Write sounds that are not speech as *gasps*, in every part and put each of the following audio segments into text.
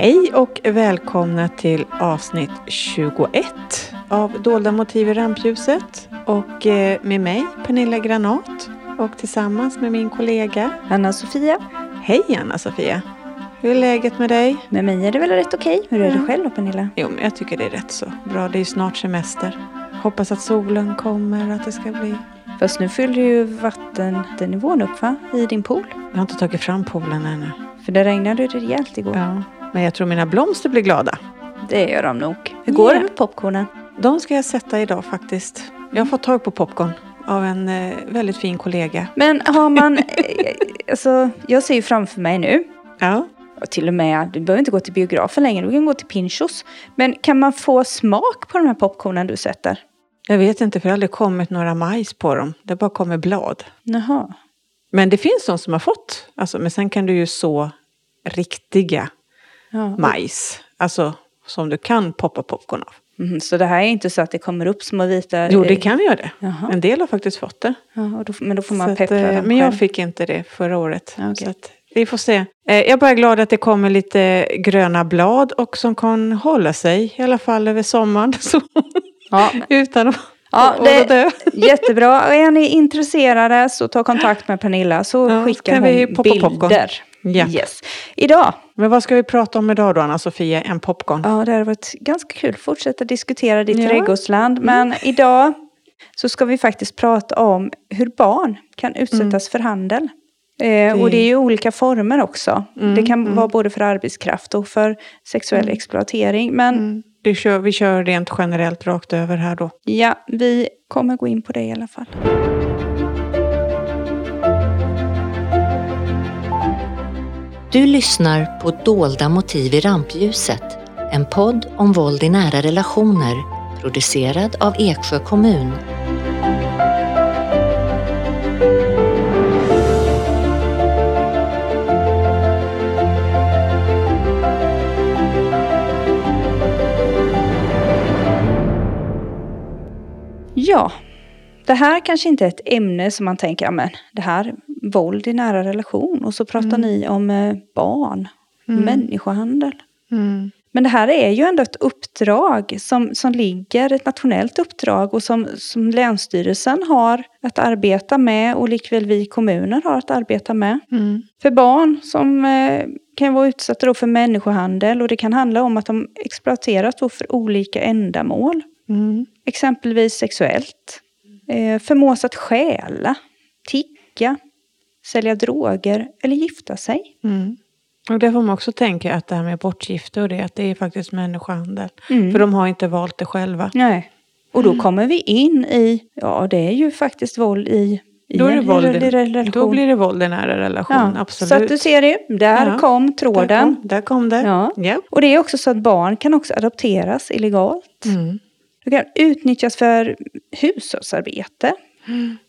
Hej och välkomna till avsnitt 21 av Dolda motiv i rampljuset. Och eh, med mig Pernilla Granat och tillsammans med min kollega Anna-Sofia. Hej Anna-Sofia! Hur är läget med dig? Med mig är det väl rätt okej. Hur är det själv då Pernilla? Jo, men jag tycker det är rätt så bra. Det är ju snart semester. Hoppas att solen kommer och att det ska bli... Fast nu fyller ju vattennivån upp va? I din pool. Jag har inte tagit fram poolen ännu. För det regnade rejält igår. Ja. Men jag tror mina blomster blir glada. Det gör de nog. Hur går det med popcornen? De ska jag sätta idag faktiskt. Jag har fått tag på popcorn av en eh, väldigt fin kollega. Men har man... eh, alltså, jag ser ju framför mig nu. Ja. Och till och med, du behöver inte gå till biografen längre. Du kan gå till Pinchos. Men kan man få smak på de här popcornen du sätter? Jag vet inte för det har aldrig kommit några majs på dem. Det bara kommer blad. Jaha. Men det finns de som har fått. Alltså, men sen kan du ju så riktiga Ja. majs. Alltså som du kan poppa popcorn av. Mhm, så det här är inte så att det kommer upp små vita... Jo, det kan göra det. Jaha. En del har faktiskt fått det. Ja, då, men då får man Så att, peppra eh, dem men jag själv. fick inte det förra året. Okej. Så att, vi får se. Eh, Jag är bara glad att det kommer lite gröna blad och som kan hålla sig i alla fall över sommaren. *laughs* Så, Ja, utan att Ja, att det-. Jättebra. Är ni intresserade så ta kontakt med Pernilla så Ja, skickar hon poppa bilder. Ja. Yes. Idag, Men vad ska vi prata om idag då, Anna-Sofia? En popcorn? ja det har varit ganska kul att fortsätta diskutera ditt Ja. Mm. trädgårdsland. Men idag så ska vi faktiskt prata om hur barn kan utsättas för handel. Eh, och det är ju olika former också. Mm, det kan vara både för arbetskraft och för sexuell exploatering. Men Mm. Det kör, vi kör rent generellt rakt över här då. ja, vi kommer gå in på det i alla fall. Du lyssnar på Dolda motiv i rampljuset, en podd om våld i nära relationer, producerad av Eksjö kommun. Ja, det här kanske inte är ett ämne som man tänker, ja men det här, våld i nära relation. Och så pratar ni om eh, barn, människohandel. Mm. Men det här är ju ändå ett uppdrag som, som ligger, ett nationellt uppdrag och som, som Länsstyrelsen har att arbeta med och likväl vi kommuner har att arbeta med. Mm. För barn som eh, kan vara utsatta för människohandel och det kan handla om att de exploateras för olika ändamål. Mm. Exempelvis sexuellt. Eh, förmås att stjäla, ticka, sälja droger eller gifta sig. Mm. Och det får man också tänka att det här med bortgifte och det, att det är faktiskt människohandel. Mm. För de har inte valt det själva. Nej. Och då kommer vi in i, ja det är ju faktiskt våld i, Då, är det våld, relation. då blir det våld i nära relation, ja. absolut. Så att du ser det, där Ja. kom där, tråden. kom, där kom det. Ja. Ja. Och det är också så att barn kan också adopteras illegalt. Mm. De kan utnyttjas för hushållsarbete.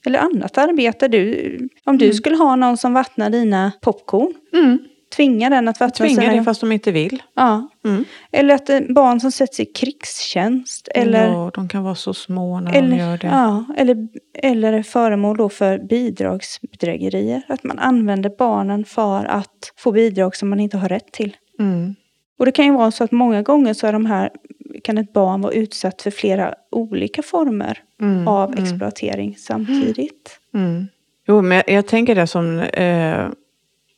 Eller annat arbete. Du, om du skulle ha någon som vattnar dina popcorn. Mm. Tvinga den att vattna Tvingar sina... det fast de inte vill. Ja. Mm. Eller att eh, barn som sätts i krigstjänst. Eller, Ja, de kan vara så små när de eller, gör det. ja, eller, eller är föremål då för bidragsbedrägerier. Att man använder barnen för att få bidrag som man inte har rätt till. Mm. Och det kan ju vara så att många gånger så är de här, kan ett barn vara utsatt för flera olika former Mm. av mm. exploatering samtidigt. Mm. Jo, men jag, jag tänker det som eh,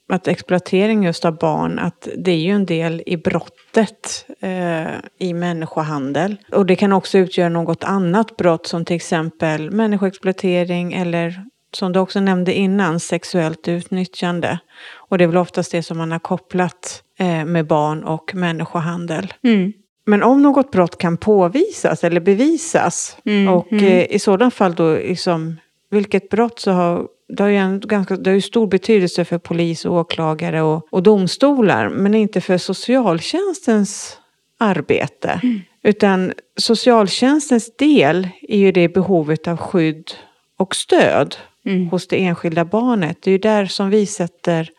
att exploatering just av barn, att det är ju en del i brottet eh, i människohandel. Och det kan också utgöra något annat brott som till exempel människoexploatering eller som du också nämnde innan, sexuellt utnyttjande. Och det är väl oftast det som man har kopplat eh, med barn och människohandel. Mm. Men om något brott kan påvisas eller bevisas Mm, och mm. eh, i sådan fall då liksom vilket brott så har det har ju en ganska, det har ju stor betydelse för polis, åklagare och, och domstolar men inte för socialtjänstens arbete. Mm. Utan socialtjänstens del är ju det behovet av skydd och stöd Mm. hos det enskilda barnet. Det är ju där som vi sätter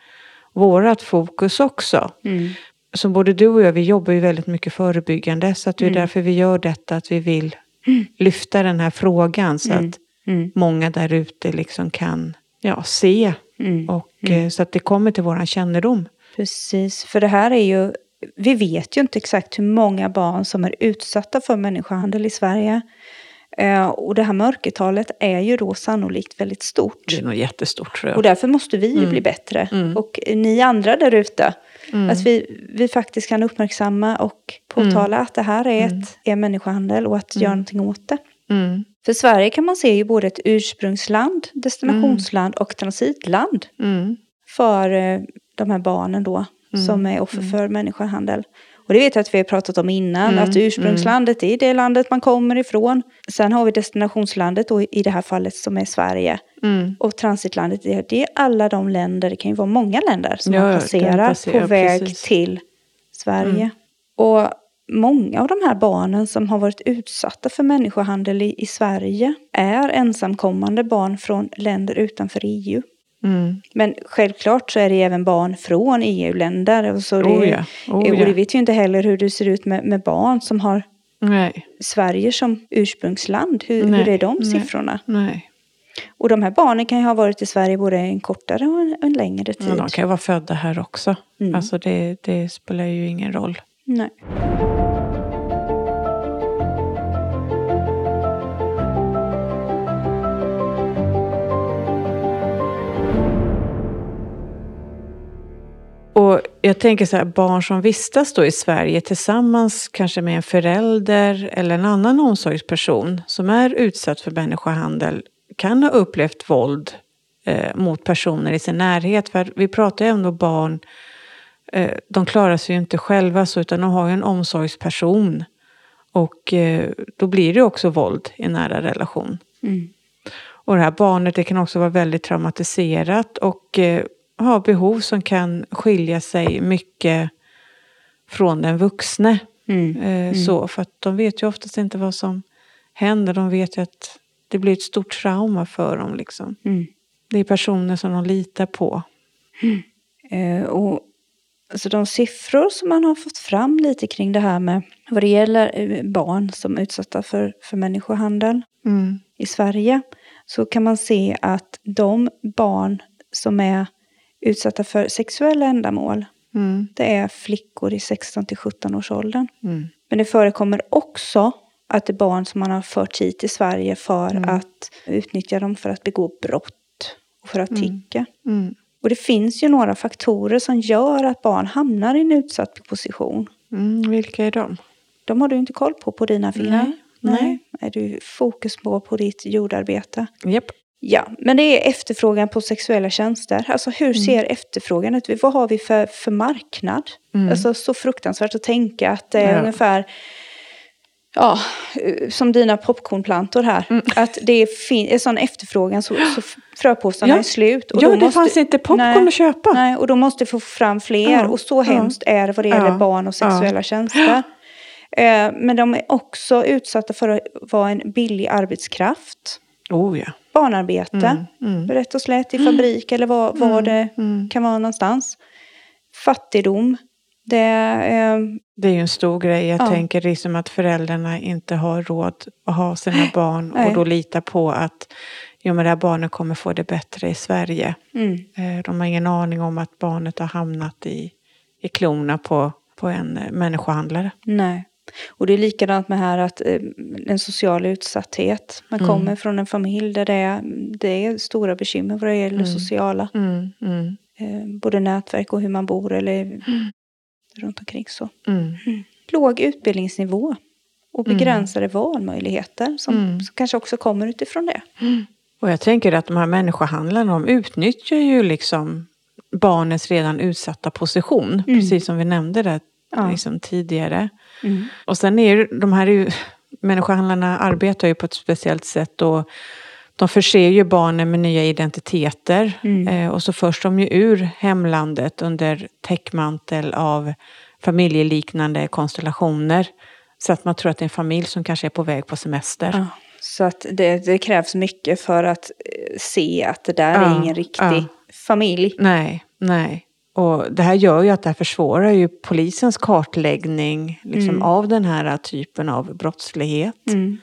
vårat fokus också Mm. Som både du och jag, vi jobbar ju väldigt mycket förebyggande. Så att det är Mm. därför vi gör detta, att vi vill lyfta den här frågan. Så Mm. att Mm. många där ute liksom kan ja, se Mm. och eh, så att det kommer till våran kännedom. Precis, för det här är ju vi vet ju inte exakt hur många barn som är utsatta för människohandel i Sverige. Eh, och det här mörkertalet är ju då sannolikt väldigt stort. Det är nog jättestort tror jag. Och därför måste vi ju Mm. bli bättre. Mm. Och ni andra där ute, Mm. att vi, vi faktiskt kan uppmärksamma och påtala att det här är, Mm. ett, är människohandel och att göra någonting åt det. Mm. För Sverige kan man se ju både ett ursprungsland, destinationsland och transitland Mm. för eh, de här barnen då Mm. som är offer för människohandel. Och det vet jag att vi har pratat om innan, Mm, att ursprungslandet är det landet man kommer ifrån. Sen har vi destinationslandet då, i det här fallet som är Sverige. Mm. Och transitlandet, det det är alla de länder, det kan ju vara många länder som Ja, man ja, passerar de passerar, på väg precis. till Sverige. Mm. Och många av de här barnen som har varit utsatta för människohandel i, i Sverige är ensamkommande barn från länder utanför EU. Mm. Men självklart så är det även barn från EU-länder. Och, så det, Oh ja. Oh och ja. det vet ju inte heller hur det ser ut med, med barn som har Nej. Sverige som ursprungsland. Hur, hur är de nej. siffrorna? Nej. Och de här barnen kan ju ha varit i Sverige både en kortare och en, en längre tid. Men de kan ju vara födda här också. Mm. Alltså det, det spelar ju ingen roll. Nej. Jag tänker så här, barn som vistas då i Sverige tillsammans kanske med en förälder eller en annan omsorgsperson som är utsatt för människohandel kan ha upplevt våld eh, mot personer i sin närhet. För vi pratar ju ändå om barn, eh, de klarar sig ju inte själva så utan de har ju en omsorgsperson. Och eh, då blir det också våld i nära relation. Mm. Och det här barnet det kan också vara väldigt traumatiserat och eh, ha behov som kan skilja sig mycket från den vuxne. Mm. Eh, Så, för att de vet ju oftast inte vad som händer. De vet ju att det blir ett stort trauma för dem. Liksom. Mm. Det är personer som de litar på. Eh, och alltså de siffror som man har fått fram lite kring det här med vad det gäller eh, barn som är utsatta för, för människohandel Mm. i Sverige så kan man se att de barn som är utsatta för sexuella ändamål Mm. det är flickor i 16 till 17 års åldern. Mm. Men det förekommer också att det är barn som man har fört hit till Sverige för Mm. att utnyttja dem för att begå brott och för att Mm. tigga. Mm. Och det finns ju några faktorer som gör att barn hamnar i en utsatt position. Mm. Vilka är de? De har du inte koll på på dina fingrar. Nej, nej. Är du fokus på på ditt jordarbete? Japp. Ja, men det är efterfrågan på sexuella tjänster. Alltså hur ser efterfrågan ut? Vad har vi för, för marknad? Mm. Alltså så fruktansvärt att tänka att det är Ja. ungefär Ja, eh, som dina popcornplantor här. Mm. Att det är sån efterfrågan så, så fröpåsarna Ja. är slut. Och ja, då det måste- fanns inte popcorn Nej. att köpa. Nej, och då måste vi få fram fler. Ja, Och så ja. hemskt är det vad det gäller Ja, barn och sexuella tjänster. Eh, men de är också utsatta för att vara en billig arbetskraft. Oh ja. Barnarbete, Mm. Mm. rätt och slätt i fabrik eller var, var det Mm. kan vara någonstans. Fattigdom. Det är, eh, Det är ju en stor grej. Jag Ja. tänker liksom att föräldrarna inte har råd att ha sina barn Nej. och då litar på att jo, men det här barnet kommer få det bättre i Sverige. mm, Eh, De har ingen aning om att barnet har hamnat i, i klorna på, på en eh, människohandlare. nej. Och det är likadant med här att eh, en social utsatthet. Man Mm. kommer från en familj där det är, det är stora bekymmer vad det gäller Mm. sociala. Mm, mm, Eh, både nätverk och hur man bor eller runt omkring så. mm, Låg utbildningsnivå och Mm. begränsade valmöjligheter som, Mm. som kanske också kommer utifrån det. Och jag tänker att de här människohandlarna de utnyttjar ju liksom barnets redan utsatta position. Mm. Precis som vi nämnde det Ja. liksom tidigare. Mm. Och sen är ju de här är ju, människohandlarna arbetar ju på ett speciellt sätt och de förser ju barnen med nya identiteter. Mm. Eh, och så förs de ju ur hemlandet under täckmantel av familjeliknande konstellationer. Så att man tror att det är en familj som kanske är på väg på semester. Ja. Så att det, det krävs mycket för att eh, se att det där är Ja, ingen riktig ja. familj. Nej, nej. Och det här gör ju att det här försvårar ju polisens kartläggning liksom, Mm. av den här typen av brottslighet. Mm.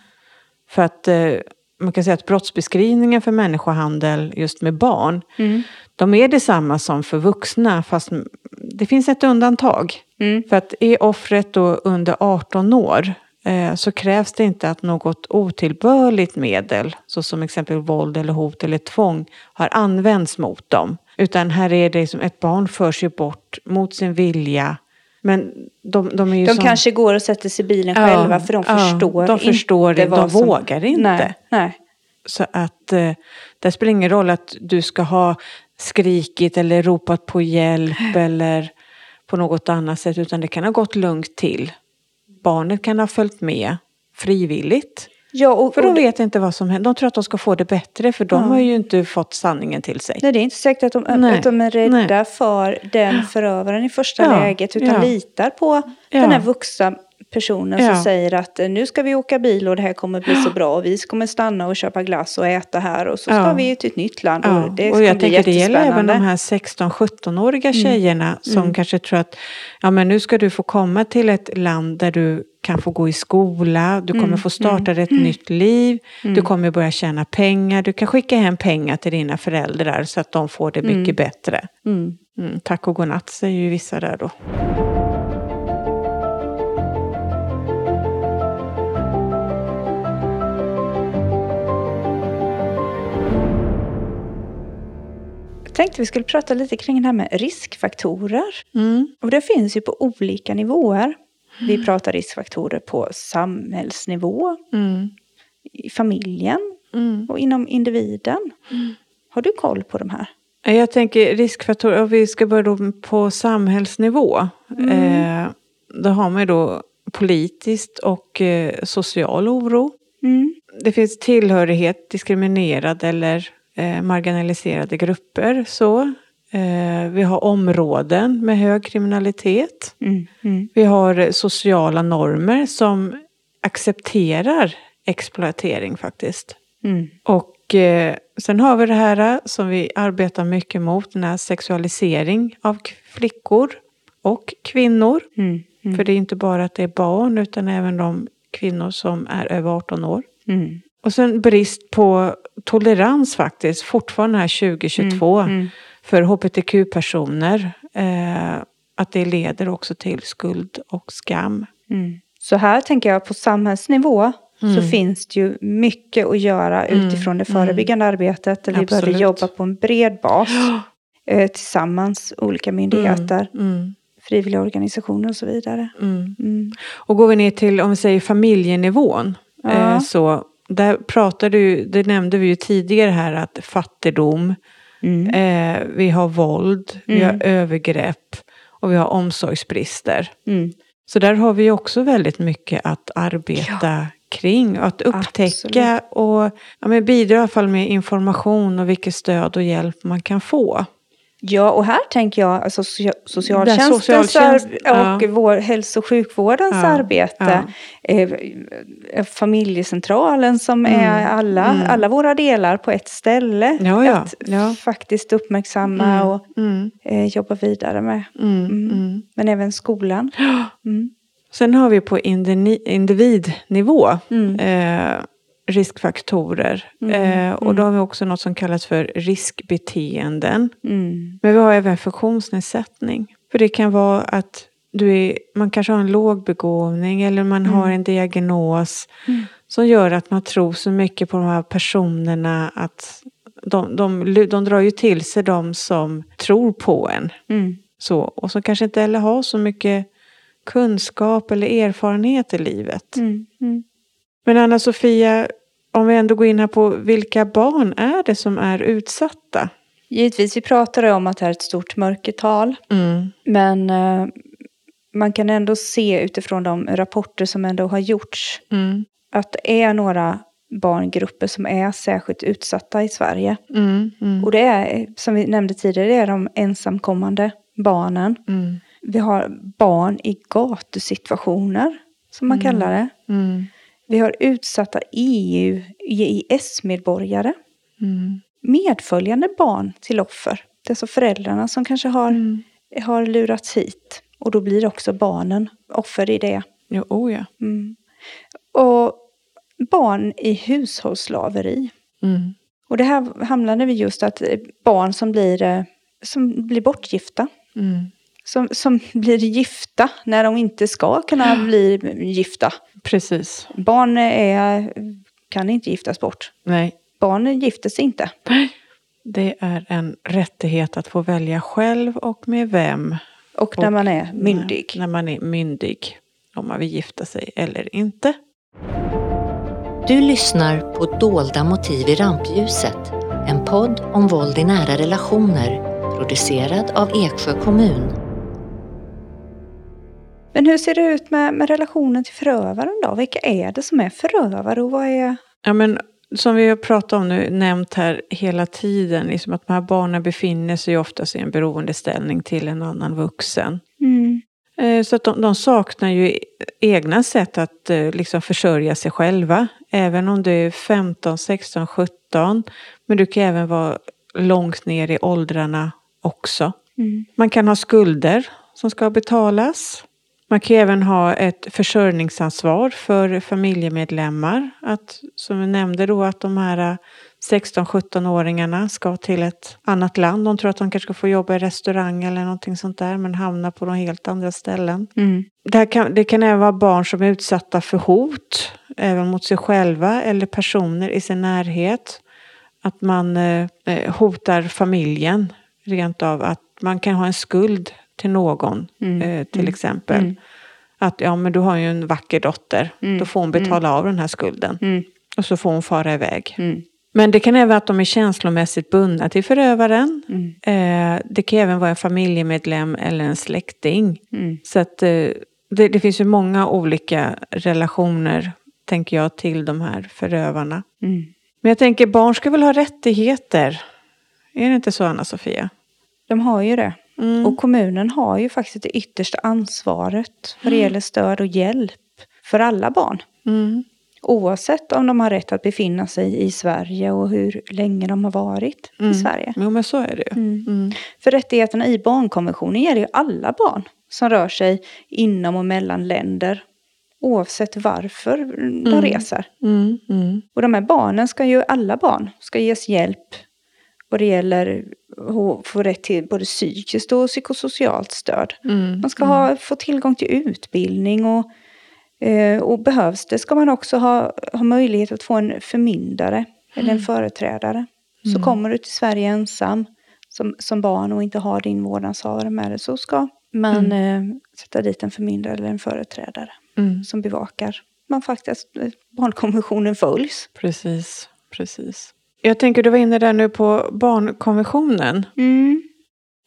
För att eh, man kan säga att brottsbeskrivningen för människohandel just med barn, Mm. de är detsamma som för vuxna fast det finns ett undantag. Mm. För att är offret då under 18 år eh, så krävs det inte att något otillbörligt medel, såsom exempel våld eller hot eller tvång, har använts mot dem. Utan här är det som ett barn förs ju bort mot sin vilja. Men de, de är ju De som, kanske går och sätter sig i bilen Ja, själva för de ja, förstår de förstår inte vad de som... vågar inte. Nej, nej. Så att eh, det spelar ingen roll att du ska ha skrikit eller ropat på hjälp *sighs* eller på något annat sätt. Utan det kan ha gått lugnt till. Barnet kan ha följt med frivilligt. Ja, och, För de vet inte vad som händer. De tror att de ska få det bättre för de Ja. har ju inte fått sanningen till sig. nej, det är inte säkert att de, Nej, att de är rädda nej. för den förövaren i första Ja, läget. Utan ja. litar på den här vuxna personen Ja. som säger att eh, nu ska vi åka bil och det här kommer bli så *gasps* bra. Och vi kommer stanna och köpa glass och äta här. Och så ska Ja. vi till ett nytt land. Ja, Och det och ska jag bli tänker det gäller även de här 16-17-åriga tjejerna som kanske tror att ja, men nu ska du få komma till ett land där du kan få gå i skola, du kommer få starta ett nytt liv, du kommer börja tjäna pengar, du kan skicka hem pengar till dina föräldrar så att de får det mycket bättre. Mm. Mm, tack och godnatt säger ju vissa där då. Tänkte vi skulle prata lite kring det här med riskfaktorer. Mm. Och det finns ju på olika nivåer. Vi pratar riskfaktorer på samhällsnivå, Mm. i familjen Mm. och inom individen. Har du koll på de här? Jag tänker riskfaktorer, och vi ska börja då på samhällsnivå. Eh, då har man ju då politiskt och eh, social oro. Mm. Det finns tillhörighet, diskriminerade eller eh, marginaliserade grupper. Så. Eh, vi har områden med hög kriminalitet. Mm. Mm. Vi har sociala normer som accepterar exploatering faktiskt. Mm. Och eh, sen har vi det här som vi arbetar mycket mot, den här sexualisering av flickor och kvinnor. Mm. Mm. För det är inte bara att det är barn utan även de kvinnor som är över 18 år. Mm. Och sen brist på tolerans faktiskt, fortfarande här 2022, Mm. för hbtq-personer. Eh, att det leder också till skuld och skam. Mm. Så här tänker jag på samhällsnivå så Mm. finns det ju mycket att göra utifrån det förebyggande arbetet. Där vi behöver Absolut. jobba på en bred bas *gasps* eh, tillsammans, olika myndigheter, Mm, frivilliga organisationer och så vidare. mm. Mm. Och går vi ner till, om vi säger familjenivån, Ja. eh, så där pratade du, det nämnde vi ju tidigare här, att fattigdom, Mm. eh, vi har våld, vi Mm. har övergrepp och vi har omsorgsbrister. Mm. Så där har vi också väldigt mycket att arbeta kring. Och att upptäcka och ja, men bidra i alla fall med information och vilket stöd och hjälp man kan få. Ja, och här tänker jag alltså socia- socialtjänstens socialtjänst, och ja. vår hälso och sjukvårdens Ja, arbete. Eh, eh, familjecentralen som är alla, mm. alla våra delar på ett ställe. Ja, ja, Att ja. faktiskt uppmärksamma och Mm, eh, jobba vidare med. mm, Mm. mm. Men även skolan. Mm. Sen har vi på individnivå Mm. eh, riskfaktorer. Mm, Eh, och då har vi också något som kallas för riskbeteenden. Mm. Men vi har även funktionsnedsättning. För det kan vara att du är, man kanske har en låg begåvning eller man har en diagnos Mm. som gör att man tror så mycket på de här personerna att de, de, de drar ju till sig de som tror på en. Mm. Så, och som kanske inte heller har så mycket kunskap eller erfarenhet i livet. Mm. Mm. Men Anna-Sofia, om vi ändå går in här på vilka barn är det som är utsatta? Givetvis, vi pratade om att det är ett stort mörkertal. Mm. Men eh, man kan ändå se utifrån de rapporter som ändå har gjorts Mm. att det är några barngrupper som är särskilt utsatta i Sverige. Mm. Mm. Och det är, som vi nämnde tidigare, det är de ensamkommande barnen. Mm. Vi har barn i gatusituationer, som man kallar det. Mm. Vi har utsatta EU, EIS-medborgare. Mm. Medföljande barn till offer. Det är så föräldrarna som kanske har, Mm. har lurats hit. Och då blir också barnen offer i det. Jo, oh ja. Mm. Och barn i hushållsslaveri. Mm. Och det här hamnade vi just att barn som blir, eh, som blir bortgifta. Som, som blir gifta när de inte ska kunna bli gifta. Precis. Barn är, kan inte giftas bort. Nej. Barn gifter sig inte. Det är en rättighet att få välja själv och med vem. Och när man är myndig. När, när man är myndig. Om man vill gifta sig eller inte. Du lyssnar på Dolda motiv i rampljuset. En podd om våld i nära relationer. Producerad av Eksjö kommun. Men hur ser det ut med, med relationen till förövaren då? Vilka är det som är förövare och vad är... Ja, men som vi har pratat om nu, nämnt här hela tiden, liksom att de här barnen befinner sig oftast i en beroendeställning till en annan vuxen. Mm. Eh, Så att de, de saknar ju egna sätt att eh, liksom försörja sig själva. Även om du är 15, 16, 17. Men du kan även vara långt ner i åldrarna också. Mm. Man kan ha skulder som ska betalas. Man kan även ha ett försörjningsansvar för familjemedlemmar. Att, som vi nämnde då, att de här 16-17-åringarna ska till ett annat land. De tror att de kanske ska få jobba i restaurang eller någonting sånt där, men hamnar på några helt andra ställen. Mm. Det, kan, det kan även vara barn som är utsatta för hot, även mot sig själva eller personer i sin närhet. Att man eh, eh, hotar familjen, rent av att man kan ha en skuld till någon, Mm. eh, till exempel. Mm. Att ja, men du har ju en vacker dotter, Mm. då får hon betala av den här skulden. Mm. Och så får hon fara iväg. Mm. Men det kan även vara att de är känslomässigt bundna till förövaren. Mm. Eh, det kan även vara en familjemedlem eller en släkting. Mm. Så att eh, det, det finns ju många olika relationer, tänker jag, till de här förövarna. Mm. Men jag tänker, barn ska väl ha rättigheter? Är det inte så, Anna-Sofia? De har ju det. Mm. Och kommunen har ju faktiskt det yttersta ansvaret vad det gäller stöd och hjälp för alla barn. Mm. Oavsett om de har rätt att befinna sig i Sverige och hur länge de har varit i Sverige. Jo, men så är det ju. Mm. Mm. För rättigheterna i barnkonventionen gäller ju alla barn som rör sig inom och mellan länder. Oavsett varför de Mm. reser. Mm. Mm. Och de här barnen ska ju, alla barn, ska ges hjälp vad det gäller få rätt till både psykiskt och psykosocialt stöd. Mm. Man ska ha, få tillgång till utbildning och, eh, och behövs det ska man också ha, ha möjlighet att få en förmyndare eller en företrädare. Så kommer du till Sverige ensam som, som barn och inte har din vårdnadshavare med dig så ska man eh, sätta dit en förmyndare eller en företrädare Mm. som bevakar man faktiskt eh, barnkonventionen följs. Precis, precis. Jag tänker, du var inne där nu på barnkonventionen. Mm.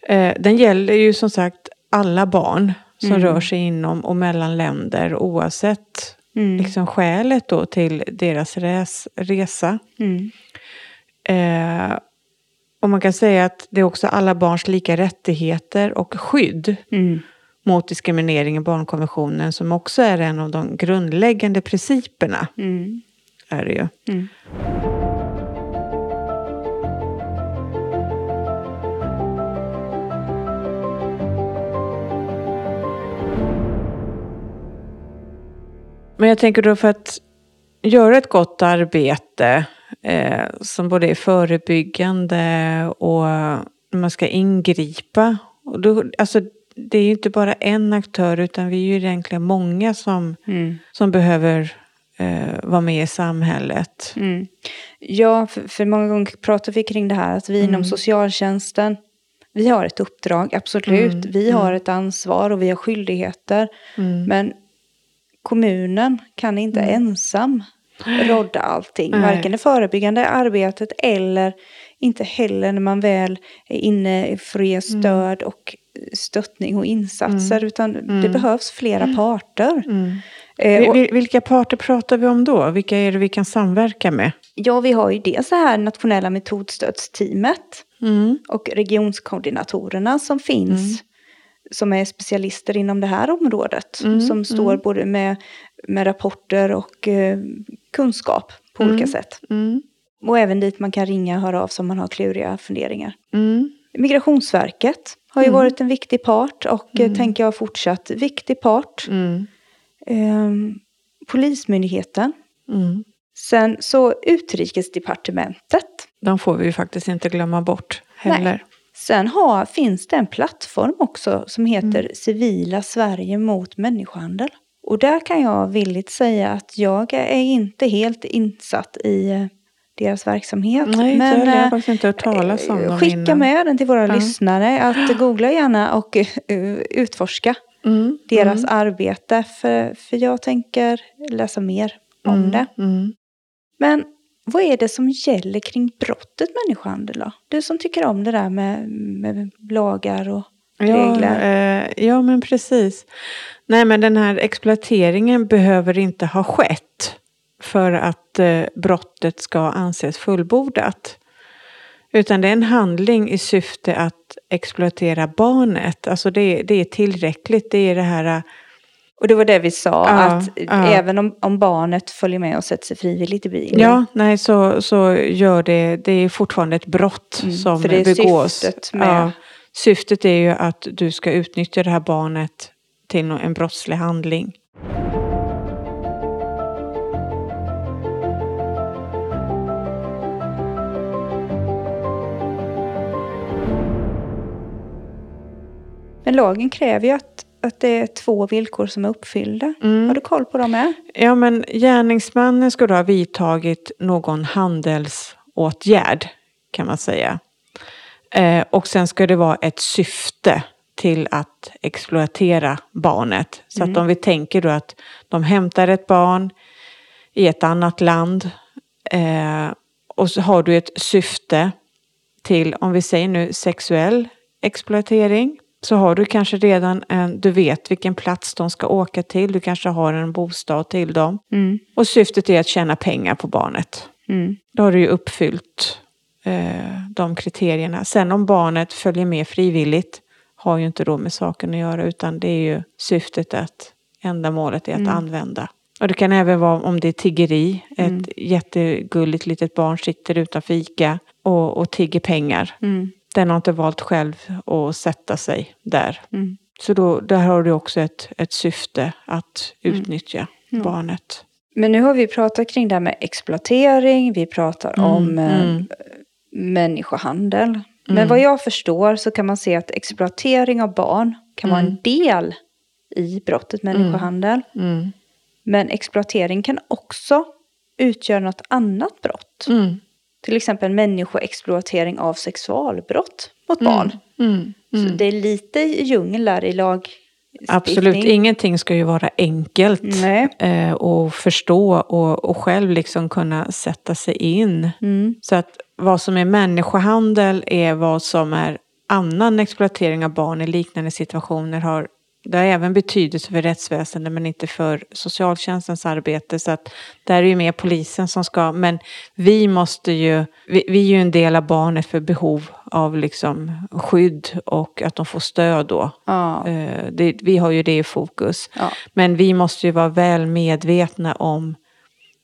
Eh, den gäller ju som sagt alla barn som Mm. rör sig inom och mellan länder oavsett Mm. liksom skälet då till deras res, resa. Mm. Eh, och man kan säga att det är också alla barns lika rättigheter och skydd Mm. mot diskriminering i barnkonventionen som också är en av de grundläggande principerna. Mm. Är det ju. Men jag tänker då för att göra ett gott arbete eh, som både är förebyggande och man ska ingripa. Och då, alltså, det är ju inte bara en aktör utan vi är ju egentligen många som, Mm. som behöver eh, vara med i samhället. Mm. Ja, för, för många gånger pratar vi kring det här att vi Mm. inom socialtjänsten, vi har ett uppdrag, absolut. Mm, Vi har ett ansvar och vi har skyldigheter. Mm. Men kommunen kan inte ensam rodda allting. Nej. Varken det förebyggande arbetet eller inte heller när man väl är inne för ge stöd och stöttning och insatser. Utan det behövs flera parter. Mm. Eh, och- Vil- Vilka parter pratar vi om då? Vilka är det vi kan samverka med? Ja, vi har ju dels det här nationella metodstödsteamet Mm. och regionskoordinatorerna som finns. Som är specialister inom det här området. Mm, Som står både med, med rapporter och eh, kunskap på olika sätt. Mm. Och även dit man kan ringa och höra av sig om man har kluriga funderingar. Mm. Migrationsverket har ju Mm. varit en viktig part och eh, tänker jag fortsatt viktig part. Mm. Ehm, Polismyndigheten. Mm. Sen så Utrikesdepartementet. De får vi ju faktiskt inte glömma bort heller. Sen har, finns det en plattform också som heter Civila Sverige mot människohandel. Och där kan jag villigt säga att jag är inte helt insatt i eh, deras verksamhet. Nej, men jag har eh, faktiskt inte hört talas om dem skicka innan. med den till våra Ja. lyssnare. Att *gasps* googla gärna och eh, utforska Mm, deras mm, arbete. För, för jag tänker läsa mer om mm, det. Mm. Men vad är det som gäller kring brottet människohandel då? Du som tycker om det där med, med lagar och Ja, regler. eh, ja, men precis. Nej, men den här exploateringen behöver inte ha skett för att eh, brottet ska anses fullbordat. Utan det är en handling i syfte att exploatera barnet. Alltså det, det är tillräckligt. Det är det här... Och det var det vi sa, Ja, att ja. även om, om barnet följer med och sätter sig frivilligt i bilen. Ja, nej, så, så gör det... Det är fortfarande ett brott Mm, som för det är begås. syftet med- Ja, syftet är ju att du ska utnyttja det här barnet till en brottslig handling. Men lagen kräver ju att, att det är två villkor som är uppfyllda. Mm. Har du koll på dem med? Ja, men gärningsmannen ska då ha vidtagit någon handelsåtgärd kan man säga. Eh, och sen ska det vara ett syfte till att exploatera barnet. Så att om vi tänker då att de hämtar ett barn i ett annat land eh, och så har du ett syfte till, om vi säger nu sexuell exploatering, så har du kanske redan en, du vet vilken plats de ska åka till, du kanske har en bostad till dem. Mm. Och syftet är att tjäna pengar på barnet. Mm. Då har du ju uppfyllt eh, de kriterierna. Sen om barnet följer med frivilligt har ju inte då med saken att göra utan det är ju syftet att ändamålet är att använda. Och det kan även vara om det är tiggeri. Ett jättegulligt litet barn sitter utanför ICA och, och tigger pengar. Mm. Den har inte valt själv att sätta sig där. Mm. Så då, där har du också ett, ett syfte att utnyttja barnet. Men nu har vi pratat kring det här med exploatering, vi pratar om eh, mm. människohandel. Men vad jag förstår så kan man se att exploatering av barn kan vara en del i brottet människohandel. Mm. Men exploatering kan också utgöra något annat brott. Mm. Till exempel människoexploatering av sexualbrott mot barn. Mm. Så det är lite djungel där i lag. Absolut, ingenting ska ju vara enkelt eh, och förstå och, och själv liksom kunna sätta sig in. Mm. Så att vad som är människohandel är vad som är annan exploatering av barn i liknande situationer har det har även betydelse för rättsväsendet men inte för socialtjänstens arbete. Så att där är ju mer polisen som ska, men vi måste ju, vi, vi är ju en del av barnet för behov av liksom skydd och att de får stöd då. Ja. Eh, det, vi har ju det i fokus. Ja. Men vi måste ju vara väl medvetna om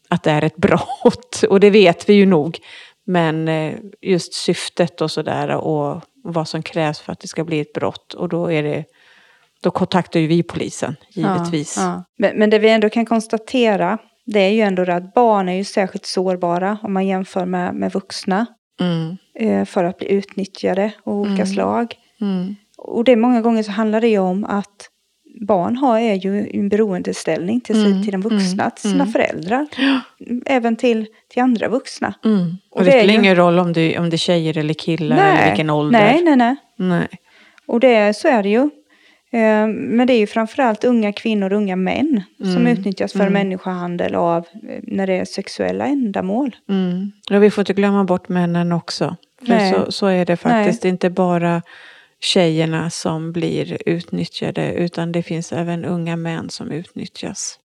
att det är ett *laughs* brott. Och det vet vi ju nog. Men eh, just syftet och sådär och vad som krävs för att det ska bli ett brott. Och då är det då kontaktar ju vi polisen, givetvis. Ja, ja. Men, men det vi ändå kan konstatera, det är ju ändå det att barn är ju särskilt sårbara om man jämför med, med vuxna. Mm, Eh, för att bli utnyttjade av olika slag. mm, Och det många gånger så handlar det ju om att barn har är ju en beroendeställning till, sig, Mm, till de vuxna, till sina föräldrar. Även till, till andra vuxna. mm. Och, Och det, det är spelar ju- ingen roll om det, om det är tjejer eller killar eller vilken ålder. nej, nej, nej. nej. Och det, så är det ju. Eh, Men det är ju framförallt unga kvinnor och unga män som Mm. utnyttjas för människohandel av eh, när det är sexuella ändamål. Mm. Och vi får inte glömma bort männen också. För Nej. så, så är det faktiskt. Är inte bara tjejerna som blir utnyttjade utan det finns även unga män som utnyttjas.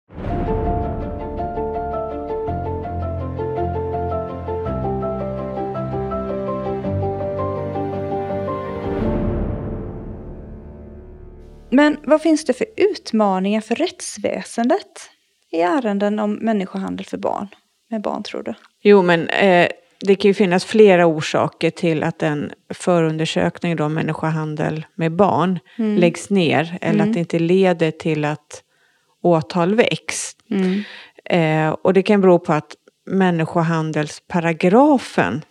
Men vad finns det för utmaningar för rättsväsendet i ärenden om människohandel för barn? Med barn tror du? Jo, men eh, det kan ju finnas flera orsaker till att en förundersökning då, om människohandel med barn läggs ner eller att det inte leder till att åtal väcks. Eh, och det kan bero på att människohandelsparagrafen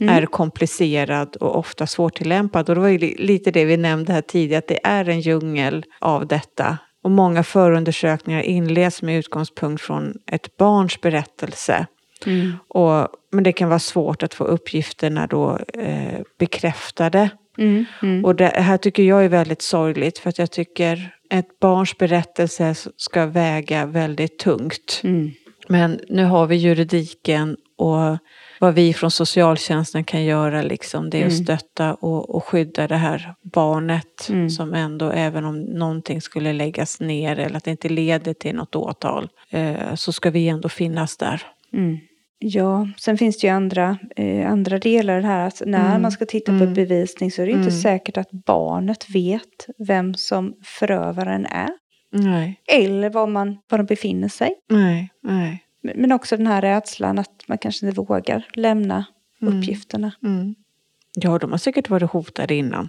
Mm. är komplicerad och ofta svårtillämpad. Och det var ju li- lite det vi nämnde här tidigare, att det är en djungel av detta. Och många förundersökningar inleds med utgångspunkt från ett barns berättelse. Mm. Och, men det kan vara svårt att få uppgifterna då eh, bekräftade. Mm. Mm. Och det här tycker jag är väldigt sorgligt för att jag tycker ett barns berättelse ska väga väldigt tungt. Mm. Men nu har vi juridiken och vad vi från socialtjänsten kan göra liksom, det är att Mm. stötta och, och skydda det här barnet Mm. som ändå, även om någonting skulle läggas ner eller att det inte leder till något åtal, eh, så ska vi ändå finnas där. Mm. Ja, sen finns det ju andra, eh, andra delar här. Att när Mm. man ska titta på Mm. bevisning så är det inte Mm. säkert att barnet vet vem som förövaren är. Nej, Eller var man, var de befinner sig. nej, nej. Men också den här rädslan att man kanske inte vågar lämna Mm. uppgifterna. Mm. Ja, de har säkert varit hotade innan.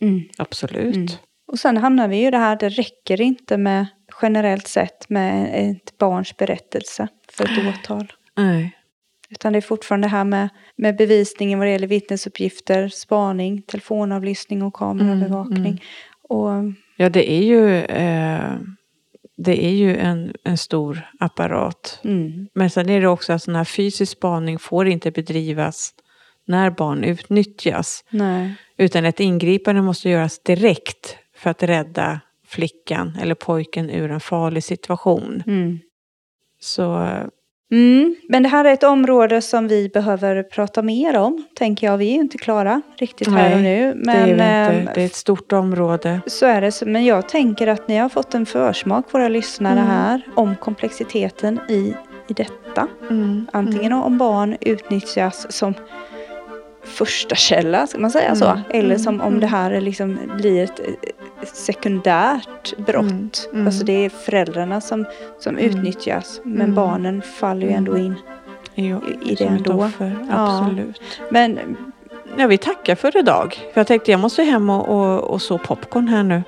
Mm. Absolut. Mm. Och sen hamnar vi ju i det här, det räcker inte med generellt sett med ett barns berättelse för ett åtal. Nej. Utan det är fortfarande det här med, med bevisningen vad det gäller vittnesuppgifter, spaning, telefonavlyssning och kamerabevakning. Mm, mm. Och Ja, det är ju, eh, det är ju en, en stor apparat. mm, Men sen är det också att sån här fysisk spaning får inte bedrivas när barn utnyttjas. nej. Utan ett ingripande måste göras direkt för att rädda flickan eller pojken ur en farlig situation. Mm. Så eh, Mm, men det här är ett område som vi behöver prata mer om, tänker jag. Vi är ju inte klara riktigt här och nu. det, är Men vi ehm, inte, det är ett stort område. så är det. Men jag tänker att ni har fått en försmak, våra lyssnare Mm. här, om komplexiteten i, i detta. Mm, Antingen om barn utnyttjas som första källa, ska man säga så? Mm, Eller mm, som om mm. det här är liksom blir ett sekundärt brott. Mm, mm. Alltså det är föräldrarna som, som Mm. utnyttjas. Men Mm. barnen faller ju ändå in. Jo, i det ändå. offer, Ja. Absolut. Men Ja, vi tackar för idag. För jag tänkte jag måste hem och, och, och så popcorn här nu.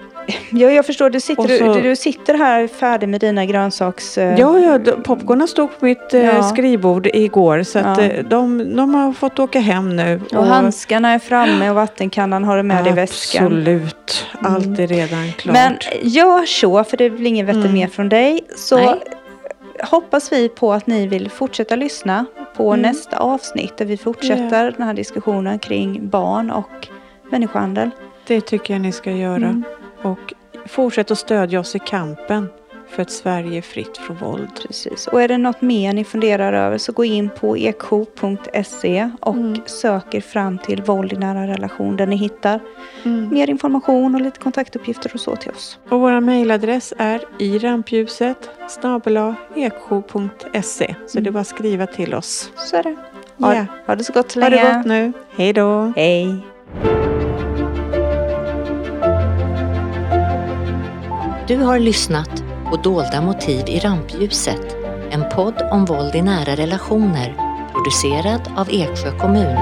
Ja, jag förstår, du sitter, Och så- du, du sitter här färdig med dina grönsaks... eh, Ja, ja popcornen stod på mitt eh, Ja. skrivbord igår. Så att, Ja. eh, de, de har fått åka hem nu. Och handskarna är framme och vattenkannan har du med dig i väskan. Absolut. Allt Mm. är redan klart. Men gör så, för det blir ingen vette Mm. mer från dig. Så Nej. hoppas vi på att ni vill fortsätta lyssna på Mm. nästa avsnitt där vi fortsätter den här diskussionen kring barn och människohandel. Det tycker jag ni ska göra. Mm. Och fortsätt att stödja oss i kampen för ett Sverige fritt från våld. Precis. Och är det något mer ni funderar över så gå in på ekho.se och Mm. söker fram till våld i nära relation där ni hittar Mm. mer information och lite kontaktuppgifter och så till oss. Och vår mejladress är i rampljuset snabel-a eksjo.se. Så det är bara att skriva till oss. Så är det. Ha, Ja. ha det så gott så Ha länge. det gott nu. Hej då. Hej. Du har lyssnat på Dolda motiv i rampljuset, en podd om våld i nära relationer, producerad av Eksjö kommun.